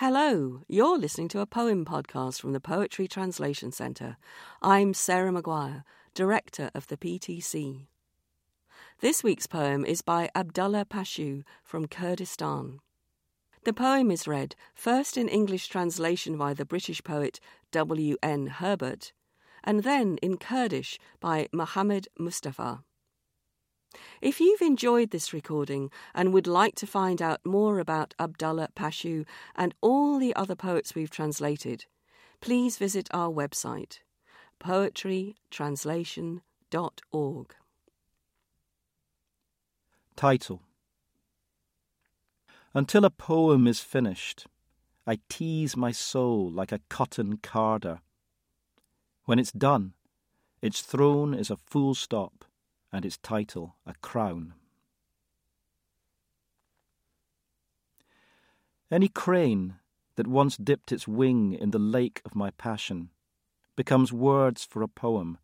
Hello, you're listening to a poem podcast from the Poetry Translation Centre. I'm Sarah Maguire, Director of the PTC. This week's poem is by Abdulla Pashew from Kurdistan. The poem is read first in English translation by the British poet W. N. Herbert, and then in Kurdish by Mohammed Mustafa. If you've enjoyed this recording and would like to find out more about Abdulla Pashew and all the other poets we've translated, please visit our website, poetrytranslation.org. Title Until a poem is finished, I tease my soul like a cotton carder. When it's done, its throne is a full stop and its title a crown. Any crane that once dipped its wing in the lake of my passion becomes words for a poem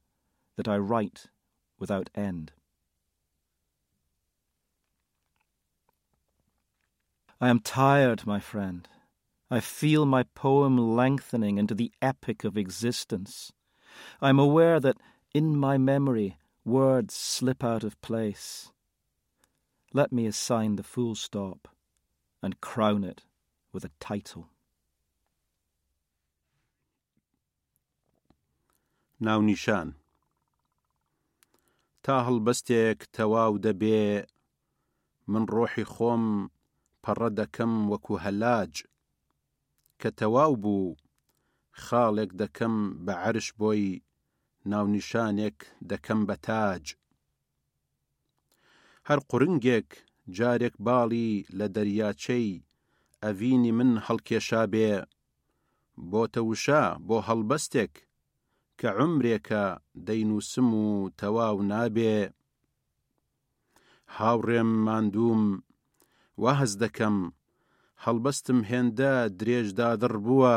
that I write without end. I am tired, my friend. I feel my poem lengthening into the epic of existence. I am aware that in my memory words slip out of place. Let me assign the full stop and crown it with a title. ناونیشان تا هەڵبەستێک تەواو دەبێ من ڕۆحی خۆم پەڕە دەکەم وەکو هەلاج کە تەواو بوو خاڵێک دەکەم بە عرش بۆی ناونیشانێک دەکەم بە تاج. هەر قورنگێک جارێک باڵی لە دەریاچەی ئەڤینی من هەڵکێشا بێ. بۆتە وشا بۆ هەڵبەستێک کە عمرێکە دەینووسم و تەواو نابێ. هاوڕێم ماندووم وا هەز دەکەم هەڵبەستم هێندە درێژدادڕ بووە.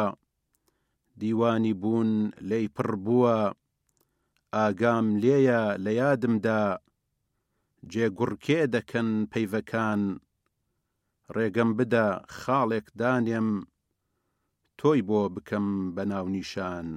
دیوانی بوون لی پڕ بووە. ئاگام لێیە لە یادمدا جێگوڕکێ دەکەن پەیڤەکان ڕێگەم بدە خاڵێک دانێم تۆی بۆ بکەم بە ناونیشان.